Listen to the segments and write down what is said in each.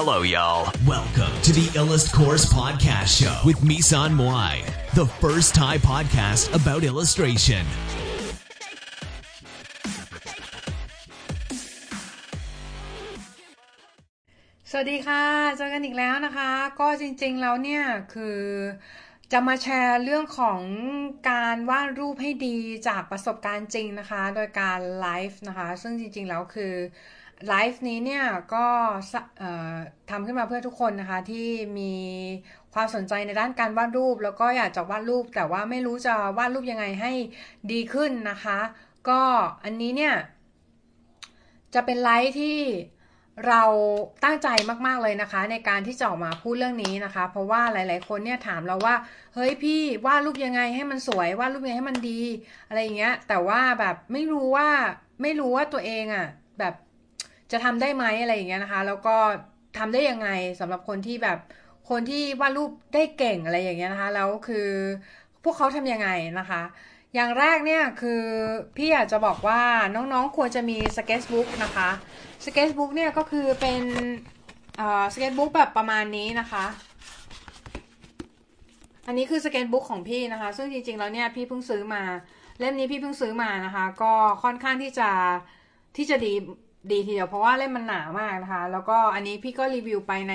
Hello, y'all. Welcome to the Illust Course Podcast Show with Misan Moai, the first Thai podcast about illustration. สวัสดีค่ะ เจอกันอีกแล้วนะคะ ก็จริงๆ แล้วเนี่ย คือจะมาแชร์เรื่องของการวาดรูปให้ดีจากประสบการณ์จริงนะคะ โดยการไลฟ์นะคะ ซึ่งจริงๆ แล้วคือ ไลฟ์นี้เนี่ยก็ทำขึ้นมาเพื่อทุกคนนะคะที่มีความสนใจในด้านการวาดรูป แล้วก็อยากจะวาดรูป แต่ว่าไม่รู้จะวาดรูปยังไงให้ดีขึ้นนะคะ ก็อันนี้เนี่ย จะเป็นไลฟ์ที่เราตั้งใจมากๆเลยนะคะ ในการที่จะออกมาพูดเรื่องนี้นะคะ เพราะว่าหลาย ๆ คนเนี่ยถามเราว่า เฮ้ยพี่วาดรูปยังไงให้มันสวยวาดรูปยังไงให้มันดี อะไรอย่างเงี้ย แต่ว่าแบบไม่รู้ว่าไม่รู้ว่าตัวเองอ่ะ จะทำได้ไหมอะไรอย่างเงี้ยนะคะ แล้วก็ทำได้ยังไงสำหรับคนที่แบบคนที่วาดรูปได้เก่งอะไรอย่างเงี้ยนะคะ แล้วคือพวกเขาทำยังไงนะคะ อย่างแรกเนี่ยคือพี่อยากจะบอกว่าน้องๆควรจะมี sketchbook นะคะ sketchbook เนี่ยก็คือเป็น sketchbook แบบประมาณนี้นะคะอันนี้คือ sketchbook ของพี่นะคะ ซึ่งจริงๆแล้วเนี่ยพี่เพิ่งซื้อมา เล่มนี้พี่เพิ่งซื้อมานะคะ ก็ค่อนข้างที่จะที่จะดี ดีทีเดียวเพราะว่าเล่มมันหนามากนะคะ แล้วก็อันนี้พี่ก็รีวิวไปใน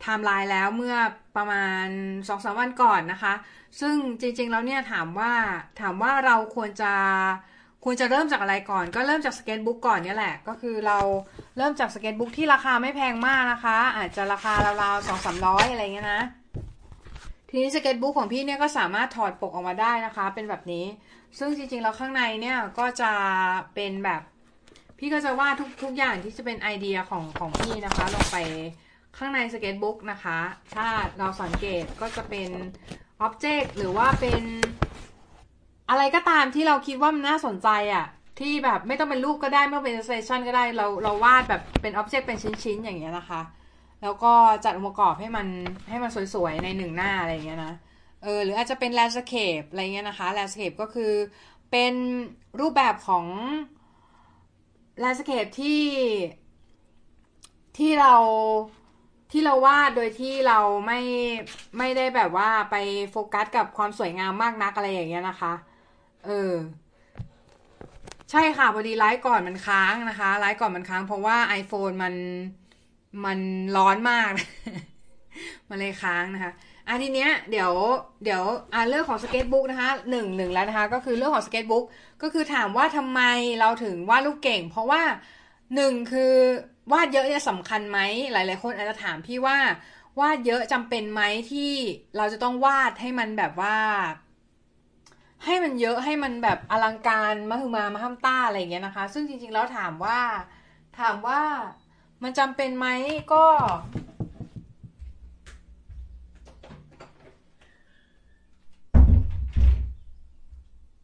ไทม์ไลน์แล้วเมื่อประมาณสองวันก่อนนะคะ ซึ่งจริง ๆ แล้วเนี่ยถามว่าถามว่าเราควรจะควรจะเริ่มจากอะไรก่อน ก็เริ่มจาก sketchbook ก่อนเนี่ยแหละ ก็คือเราเริ่มจาก sketchbook ที่ราคาไม่แพงมากนะคะ อาจจะราคาราวๆสองสามร้อยอะไรเงี้ยนะ ทีนี้ sketchbook ของพี่เนี่ยก็สามารถถอดปกออกมาได้นะคะ เป็นแบบนี้ ซึ่งจริงๆแล้วข้างในเนี่ยก็จะเป็นแบบ พี่ก็จะวาดทุกทุกอย่างที่จะเป็นไอเดียของของพี่นะคะลงไปข้างใน sketchbook นะคะ ถ้าเราสังเกตก็จะเป็น object หรือว่าเป็นอะไรก็ตามที่เราคิดว่ามันน่าสนใจอ่ะที่แบบไม่ต้องเป็นรูปก็ได้ไม่ต้องเป็น illustration ก็ได้เราเราวาดแบบเป็น object เป็นชิ้นๆ อย่างเงี้ยนะคะ แล้วก็จัดองค์ประกอบให้มันให้มันสวยๆ ในหนึ่งหน้าอะไรเงี้ยนะเออหรืออาจจะเป็น landscape อะไรเงี้ยนะคะ landscape ก็คือเป็นรูปแบบของ landscape ที่ที่เราที่เราวาดโดยที่เราไม่ไม่ได้แบบว่าไปโฟกัสกับความสวยงามมากนักอะไรอย่างเงี้ยนะคะ เออ ใช่ค่ะพอดีไลฟ์ก่อนมันค้างนะคะไลฟ์ก่อนมันค้าง เพราะว่า iPhone มันมันร้อนมาก มันเลยค้างนะคะอะทีเนี้ยเดี๋ยวเดี๋ยวอะเรื่องของ sketchbook นะคะหนึ่งหนึ่งแล้วนะคะ ก็คือเรื่องของ sketchbook ก็คือถามว่าทำไมเราถึงวาดรูปเก่ง เพราะว่าหนึ่งคือวาดเยอะเนี่ยสำคัญไหมหลาย ๆ คนอาจจะถามพี่ว่าวาดเยอะจำเป็นไหมที่เราจะต้องวาดให้มันแบบว่า ให้มันเยอะให้มันแบบอลังการมหึมามาห้ามต้าอะไรอย่างเงี้ยนะคะ ซึ่งจริง ๆ แล้วถามว่า ถามว่ามันจำเป็นไหมก็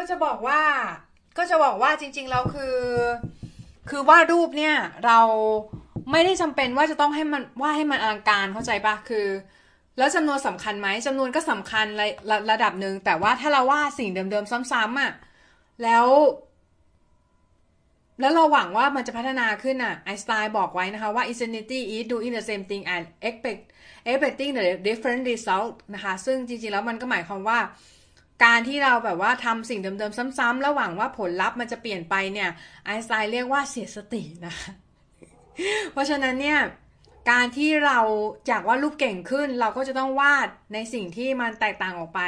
ก็จะบอกว่าก็จะบอกว่าจริงๆแล้วคือ คือวาดรูปเนี่ยเราไม่ได้จำเป็นว่าจะต้องให้มันวาดให้มันอลังการเข้าใจปะคือ แล้วจำนวนสำคัญไหมจำนวนก็สำคัญระระระดับหนึ่งแต่ว่าถ้าเราวาดสิ่งเดิมๆซ้ำๆอะ่ะแล้ว แล้วเราหวังว่ามันจะพัฒนาขึ้นอะไอสไตน์บอกไว้นะคะว่า insanity is doing the same thing and expect expecting the different result นะคะ ซึ่งจริงๆแล้วมันก็หมายความว่า การที่เราแบบว่าทำสิ่งเดิมๆ ซ้ำๆแล้วหวังว่าผลลัพธ์มันจะเปลี่ยนไปเนี่ยไอน์สไตน์เรียกว่าเสียสตินะคะเพราะฉะนั้นเนี่ยการที่เราอยากวาดรูปเก่งขึ้น เราก็จะต้องวาดในสิ่งที่มันแตกต่างออกไป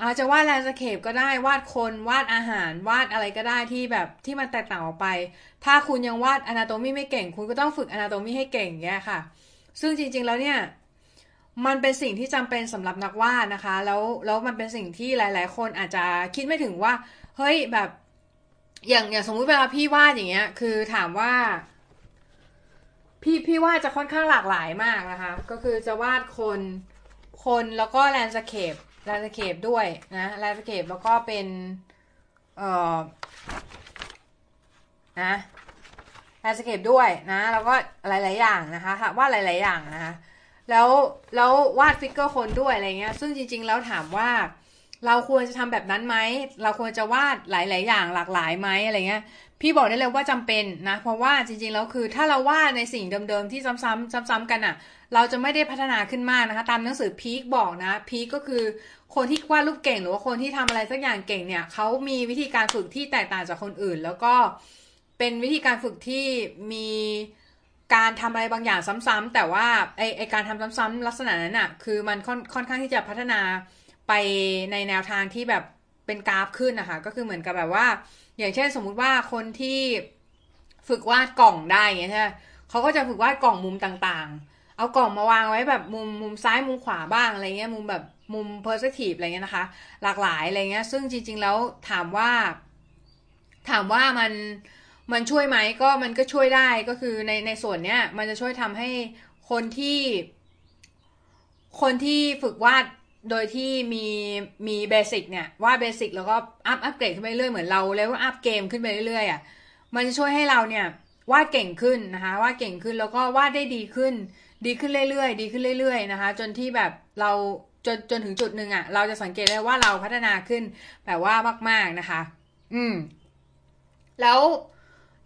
อาจจะวาดแลนด์สเคปก็ได้วาดคนวาดอาหารวาดอะไรก็ได้ที่แบบที่มันแตกต่างออกไป ถ้าคุณยังวาดอนาโตมีไม่เก่ง คุณก็ต้องฝึกอนาโตมีให้เก่งเงี้ยค่ะ ซึ่งจริงๆแล้วเนี่ย มันเป็นสิ่งที่จำเป็นสำหรับนักวาดนะคะ แล้วแล้วมันเป็นสิ่งที่หลาย ๆ คนอาจจะคิดไม่ถึงว่า เฮ้ยแบบ อย่างอย่างสมมุติเวลาพี่วาดอย่างเงี้ย คือถามว่า พี่พี่วาดจะค่อนข้างหลากหลายมากนะคะ ก็คือจะวาดคนคนแล้วก็ landscape landscape ด้วยนะ landscape แล้วก็เป็นเอ่อนะ landscape ด้วยนะ แล้วก็หลาย ๆ อย่างนะคะวาดหลาย ๆ อย่างนะคะ แล้วแล้ววาด figure คนด้วยอะไรเงี้ย ซึ่งจริง ๆ แล้วถามว่า เราควรจะทำแบบนั้นไหม เราควรจะวาดหลาย ๆ อย่างหลากหลายไหมอะไรเงี้ย พี่บอกได้เลยว่าจำเป็นนะ เพราะว่าจริง ๆ แล้วคือถ้าเราวาดในสิ่งเดิม ๆ ที่ซ้ำๆซ้ำๆกันอะ่ะ เราจะไม่ได้พัฒนาขึ้นมากนะคะ ตามหนังสือพีคบอกนะ พีคก็คือคนที่วาดรูปเก่งหรือว่าคนที่ทำอะไรสักอย่างเก่งเนี่ยเขามีวิธีการฝึกที่แตกต่างจากคนอื่น แล้วก็เป็นวิธีการฝึกที่มี การทำอะไรบางอย่างซ้ำๆแต่ว่าไอไอการทำซ้ำๆลักษณะนั้นอะคือมันค่อนค่อนข้างที่จะพัฒนาไปในแนวทางที่แบบเป็นกราฟขึ้นนะคะ ก็คือเหมือนกับแบบว่า อย่างเช่นสมมุติว่าคนที่ฝึกวาดกล่องได้เงี้ยใช่ไหมเขาก็จะฝึกวาดกล่องมุมต่างๆ เอากล่องมาวางไว้แบบมุมมุมซ้ายมุมขวาบ้างอะไรเงี้ยมุมแบบมุมเพอร์สทีฟอะไรเงี้ยนะคะ หลากหลายอะไรเงี้ย ซึ่งจริง ๆ แล้วถามว่า ถามว่ามัน มันช่วยไหมก็มันก็ช่วยได้ก็คือในในส่วนเนี้ย มันจะช่วยทำให้คนที่ คนที่ฝึกวาดโดยที่มีมี basic เนี่ยวาด basic แล้วก็อัพอัพเกรดขึ้นไปเรื่อยเหมือนเราแล้วอัพเกมขึ้นไปเรื่อยอะมันจะช่วยให้เราเนี่ยวาดเก่งขึ้นนะคะวาดเก่งขึ้นแล้วก็วาดได้ดีขึ้น ดีขึ้นเรื่อยๆ ดีขึ้นเรื่อย ๆ นะคะ จนที่แบบเราจนจนถึงจุดหนึ่งอะ เราจะสังเกตได้ว่าเราพัฒนาขึ้นแบบว่ามาก ๆนะคะ อืม แล้ว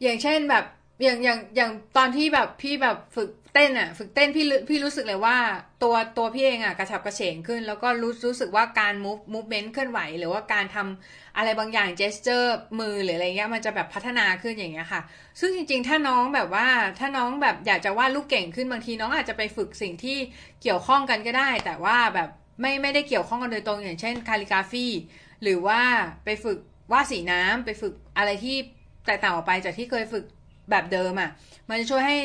อย่างเช่นแบบอย่างอย่างอย่างตอนที่แบบพี่แบบฝึกเต้นอะ ฝึกเต้นพี่พี่รู้สึกเลยว่า ตัวตัวพี่เองอะกระฉับกระเฉงขึ้น แล้วก็รู้รู้สึกว่าการ move movement เคลื่อนไหว หรือว่าการทำอะไรบางอย่าง gesture มือหรืออะไรเงี้ยมันจะแบบพัฒนาขึ้นอย่างเงี้ยค่ะ ซึ่งจริง ๆ ถ้าน้องแบบว่าถ้าน้องแบบอยากจะวาดลูกเก่งขึ้นบางทีน้องอาจจะไปฝึกสิ่งที่เกี่ยวข้องกันก็ได้ แต่ว่าแบบไม่ไม่ได้เกี่ยวข้องกันโดยตรงอย่างเช่นคาลิกราฟีหรือว่าไปฝึกวาดสีน้ำไปฝึกอะไรที่ แตกต่างออกไปจากที่เคยฝึกแบบเดิมอะ่ะ มันจะช่วยให้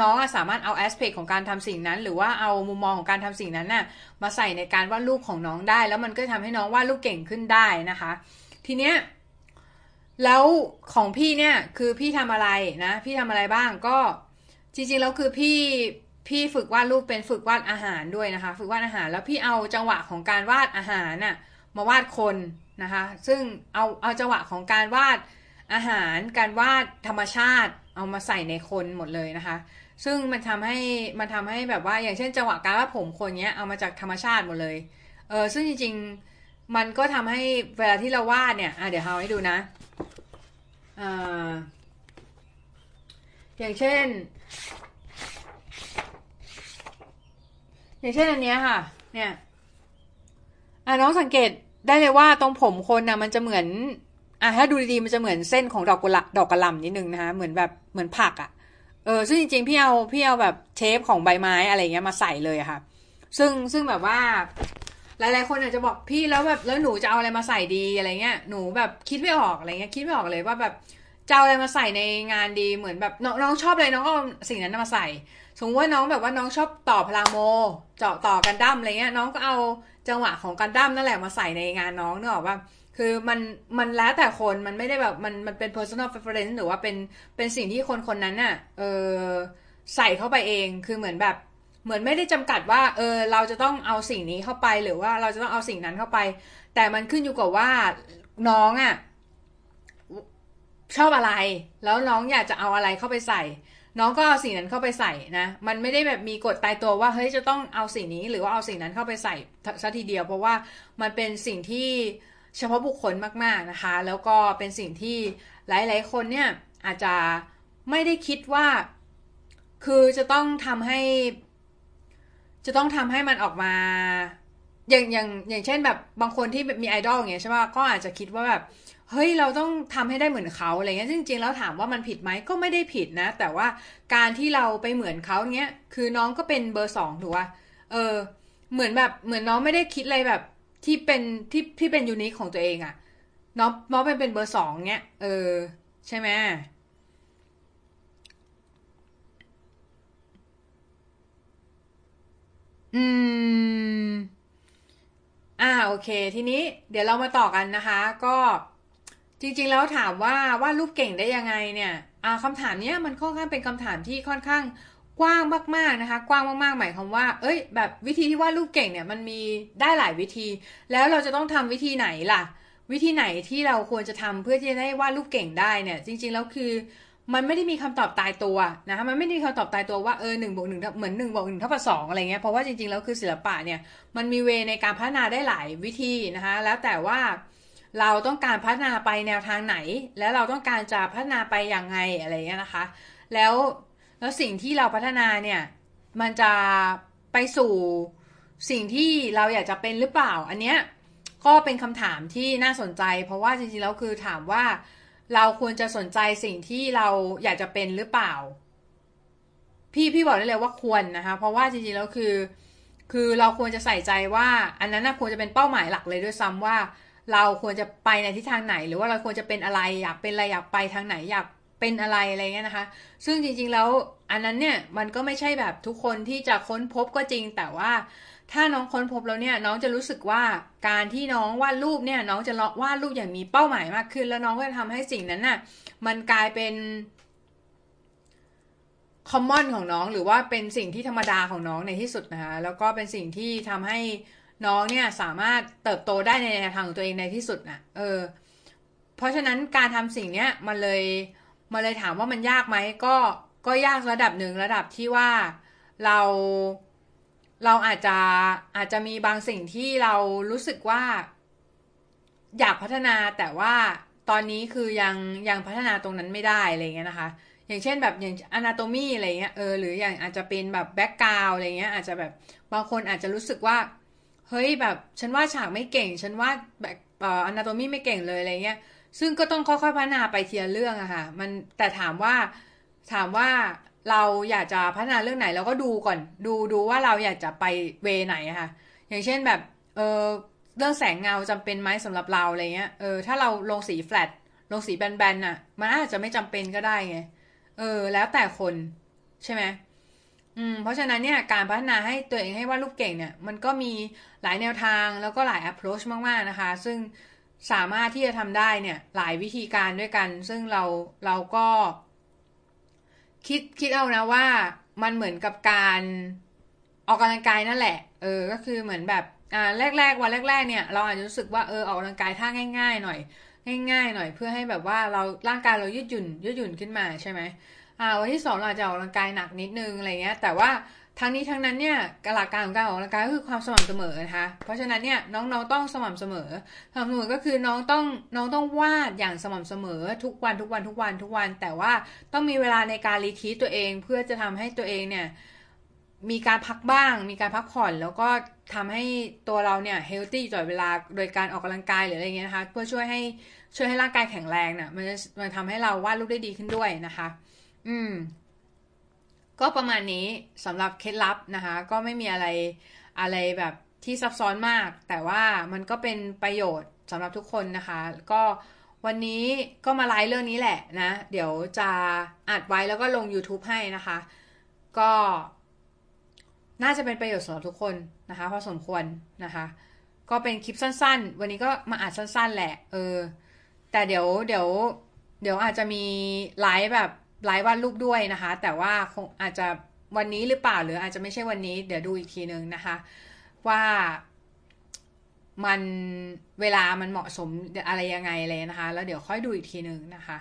น้องสามารถเอาแอสเพคของการทำสิ่งนั้น หรือว่าเอามุมมองของการทำสิ่งนั้นน่ะมาใส่ในการวาดรูปของน้องได้ แล้วมันก็ทำให้น้องวาดรูปเก่งขึ้นได้นะคะ ทีเนี้ยแล้วของพี่เนี่ยคือพี่ทำอะไรนะ พี่ทำอะไรบ้างก็จริงๆแล้วคือพี่พี่ฝึกวาดรูปเป็นฝึกวาดอาหารด้วยนะคะ ฝึกวาดอาหารแล้วพี่เอาจังหวะของการวาดอาหารน่ะมาวาดคนนะคะ ซึ่งเอาเอาจังหวะของการวาด อาหารการวาดธรรมชาติเอามาใส่ในคนหมดเลยนะคะ ซึ่งมันทำให้มันทำให้แบบว่าอย่างเช่นจังหวะการวาดผมคนเนี้ยเอามาจากธรรมชาติหมดเลยเออซึ่งจริงๆมันก็ทำให้เวลาที่เราวาดเนี่ยอะเดี๋ยวเอาให้ดูนะอ่าอย่างเช่น อย่างเช่นอันเนี้ยค่ะ เนี่ยอะน้องสังเกตได้เลยว่าตรงผมคนนะมันจะเหมือน อะถ้าดูดีๆมันจะเหมือนเส้นของดอกกุหลาบดอกกระหล่ำนิดนึงนะคะเหมือนแบบเหมือนผักอะ่ะเออซึ่งจริงๆพี่เอาพี่เอาแบบเทปของใบไม้อะไรเงี้ยมาใส่เลยค่ะ ซึ่งซึ่งแบบว่า หลายๆคนอาจจะบอกพี่แล้วแบบแล้วหนูจะเอาอะไรมาใส่ดีอะไรเงี้ยหนูแบบคิดไม่ออกอะไรเงี้ยคิดไม่ออกเลยว่าแบบจะเอาอะไรมาใส่ในงานดีเหมือนแบบน้องน้องชอบอะไรน้องก็เอาสิ่งนั้นมาใส่ สมมติว่าน้องแบบว่าน้องชอบต่อพลังโม เจาะต่อกันดั้มอะไรเงี้ยน้องก็เอาจังหวะของกันดั้มนั่นแหละมาใส่ในงานน้องเนอะว่า คือมันมันแล้วแต่คนมันไม่ได้แบบมันมันเป็น personal preference หรือว่าเป็นเป็นสิ่งที่คนคนนั้นน่ะเออใส่เข้าไปเองคือเหมือนแบบเหมือนไม่ได้จำกัดว่าเออเราจะต้องเอาสิ่งนี้เข้าไปหรือว่าเราจะต้องเอาสิ่งนั้นเข้าไป แต่มันขึ้นอยู่กับว่าน้องอะชอบอะไร แล้วน้องอยากจะเอาอะไรเข้าไปใส่ น้องก็เอาสิ่งนั้นเข้าไปใส่นะ มันไม่ได้แบบมีกฎตายตัวว่าเฮ้ยจะต้องเอาสิ่งนี้หรือว่าเอาสิ่งนั้นเข้าไปใส่ซะทีเดียว เพราะว่ามันเป็นสิ่งที่ เฉพาะบุคคลมากๆนะคะ แล้วก็เป็นสิ่งที่หลาย ๆ คนเนี่ยอาจจะไม่ได้คิดว่า คือจะต้องทำให้ จะต้องทำให้มันออกมา อย่างอย่างอย่างเช่นแบบบางคนที่มีไอดอลอย่างเงี้ยใช่ป่ะก็อาจจะคิดว่าแบบเฮ้ยเราต้องทำให้ได้เหมือนเขาอะไรเงี้ยจริงๆแล้วถามว่ามันผิดไหมก็ไม่ได้ผิดนะ แต่ว่าการที่เราไปเหมือนเขาเงี้ยคือน้องก็เป็นเบอร์สองถูกป่ะเออ เหมือนแบบเหมือนน้องไม่ได้คิดอะไรแบบ ที่เป็นที่ที่เป็นยูนิคของตัวเองอะน้องน้องเป็นเป็นเบอร์สองเนี้ย เออ ใช่ไหมอืม อ่า โอเค ทีนี้เดี๋ยวเรามาต่อกันนะคะ ก็จริงๆ แล้วถามว่าว่ารูปเก่งได้ยังไงเนี่ย อ่าคำถามเนี้ยมันค่อนข้างเป็นคำถามที่ค่อนข้าง กว้างมากๆนะคะ กว้างมากๆหมายความว่า เอ้ย แบบวิธีที่วาดรูปเก่งเนี่ยมันมีได้หลายวิธี แล้วเราจะต้องทำวิธีไหนล่ะ วิธีไหนที่เราควรจะทำเพื่อที่จะได้วาดรูปเก่งได้เนี่ย จริง ๆ แล้วคือมันไม่ได้มีคำตอบตายตัวนะคะมันไม่ได้มีคำตอบตายตัวว่าเออหนึ่งบวกหนึ่งเหมือนหนึ่งบวกหนึ่งเท่ากับสองอะไรเงี้ยเพราะว่าจริงๆแล้วคือศิลปะเนี่ยมันมีเวในการพัฒนาได้หลายวิธีนะคะแล้วแต่ว่าเราต้องการพัฒนาไปแนวทางไหน แล้วเราต้องการจะพัฒนาไปอย่างไงอะไรเงี้ยนะคะ แล้ว แล้วสิ่งที่เราพัฒนาเนี่ย มันจะไปสู่สิ่งที่เราอยากจะเป็นหรือเปล่า อันเนี้ยก็เป็นคำถามที่น่าสนใจ เพราะว่าจริงๆแล้วคือถามว่าเราควรจะสนใจสิ่งที่เราอยากจะเป็นหรือเปล่า พี่พี่บอกได้เลยว่าควรนะคะ เพราะว่าจริงๆแล้วคือ คือเราควรจะใส่ใจว่า อันนั้นควรจะเป็นเป้าหมายหลักเลยด้วยซ้ำว่า เราควรจะไปในทิศทางไหน หรือว่าเราควรจะเป็นอะไรอยากเป็นอะไรอยากไปทางไหนอยาก เป็นอะไรอะไรเงี้ยนะคะ ซึ่งจริงๆแล้วอันนั้นเนี่ยมันก็ไม่ใช่แบบทุกคนที่จะค้นพบก็จริง แต่ว่าถ้าน้องค้นพบแล้วเนี่ยน้องจะรู้สึกว่าการที่น้องวาดรูปเนี่ยน้องจะวาดรูปอย่างมีเป้าหมายมากขึ้น แล้วน้องก็จะทำให้สิ่งนั้นน่ะมันกลายเป็นคอมมอนของน้องหรือว่าเป็นสิ่งที่ธรรมดาของน้องในที่สุดนะคะแล้วก็เป็นสิ่งที่ทำให้น้องเนี่ยสามารถเติบโตได้ในทางของตัวเองในที่สุดนะเออเพราะฉะนั้นการทำสิ่งเนี้ยมันเลย มันเลยถามว่ามันยากไหมก็ก็ยากระดับหนึ่งระดับที่ว่าเราเราอาจจะอาจจะมีบางสิ่งที่เรารู้สึกว่า อยากพัฒนาแต่ว่าตอนนี้คือยังยังพัฒนาตรงนั้นไม่ได้อะไรเงี้ยนะคะ อย่างเช่นแบบอย่างอนาโตมีอะไรเงี้ยเออหรืออย่างอาจจะเป็นแบบแบ็กกราวอะไรเงี้ยอาจจะแบบบางคนอาจจะรู้สึกว่า เฮ้ยแบบฉันว่าฉากไม่เก่ง ฉันว่าแบบอ่ออนาโตมีไม่เก่งเลยอะไรเงี้ย ซึ่งก็ต้องค่อยๆพัฒนาไปทีละเรื่องอะค่ะ มันแต่ถามว่าถามว่าเราอยากจะพัฒนาเรื่องไหนเราก็ดูก่อน ดูดูว่าเราอยากจะไปเวไหนอะค่ะ อย่างเช่นแบบเออเรื่องแสงเงาจำเป็นไหมสำหรับเราอะไรเงี้ย เออถ้าเราลงสีแฟลตลงสีแบนๆน่ะ มันอาจจะไม่จำเป็นก็ได้ไง เออ แล้วแต่คนใช่ไหมอืม เพราะฉะนั้นเนี่ยการพัฒนาให้ตัวเองให้วาดรูปเก่งเนี่ย มันก็มีหลายแนวทางแล้วก็หลาย approach มากๆนะคะ ซึ่ง สามารถที่จะทำได้เนี่ยหลายวิธีการด้วยกัน ซึ่งเราเราก็ คิดคิดเอานะว่ามันเหมือนกับการออกกำลังกายนั่นแหละ เออ ก็คือเหมือนแบบอ่าแรก ๆ วันแรก ๆ เนี่ย เราอาจจะรู้สึกว่าเออออกกำลังกายท่าง่าย ๆ หน่อย ง่าย ๆ หน่อยเพื่อให้แบบว่าเราร่างกายเรายืดหยุ่นยืดหยุ่นขึ้นมาใช่ไหมอ่าวันที่สองเราอาจจะออกกำลังกายหนักนิดนึงอะไรเงี้ย แต่ว่า ทั้งนี้ทั้งนั้นเนี่ยหลักการของการออกกำลังกายก็คือความสม่ำเสมอนะคะ เพราะฉะนั้นเนี่ยน้องๆต้องสม่ำเสมอสม่ำเสมอก็คือน้องต้องน้องต้องวาดอย่างสม่ำเสมอทุกวันทุกวันทุกวันทุกวัน แต่ว่าต้องมีเวลาในการรีทีตัวเองเพื่อจะทำให้ตัวเองเนี่ยมีการพักบ้าง มีการพักผ่อนแล้วก็ทำให้ตัวเราเนี่ยเฮลตี้ตลอดเวลาโดยการออกกำลังกายหรืออะไรเงี้ยนะคะเพื่อช่วยให้ช่วยให้ร่างกายแข็งแรงเนะ่ะมันจะมันทำให้เราวาดรูปได้ดีขึ้นด้วยนะคะ อืม ก็ประมาณนี้สำหรับเคล็ดลับนะคะ ก็ไม่มีอะไรอะไรแบบที่ซับซ้อนมาก แต่ว่ามันก็เป็นประโยชน์สำหรับทุกคนนะคะ ก็วันนี้ก็มาไลฟ์เรื่องนี้แหละนะ เดี๋ยวจะอัดไว้แล้วก็ลง YouTube ให้นะคะ ก็น่าจะเป็นประโยชน์สำหรับทุกคนนะคะ พอสมควรนะคะ ก็เป็นคลิปสั้น ๆ วันนี้ก็มาอัดสั้น ๆ แหละ เออ แต่เดี๋ยวเดี๋ยว เดี๋ยวอาจจะมีไลฟ์แบบ ไลฟ์วาดรูปด้วยนะคะ แต่ว่าคงอาจจะวันนี้หรือเปล่าหรืออาจจะไม่ใช่วันนี้ เดี๋ยวดูอีกทีนึงนะคะ ว่ามันเวลามันเหมาะสมอะไรยังไงเลยนะคะ แล้วเดี๋ยวค่อยดูอีกทีนึงนะคะ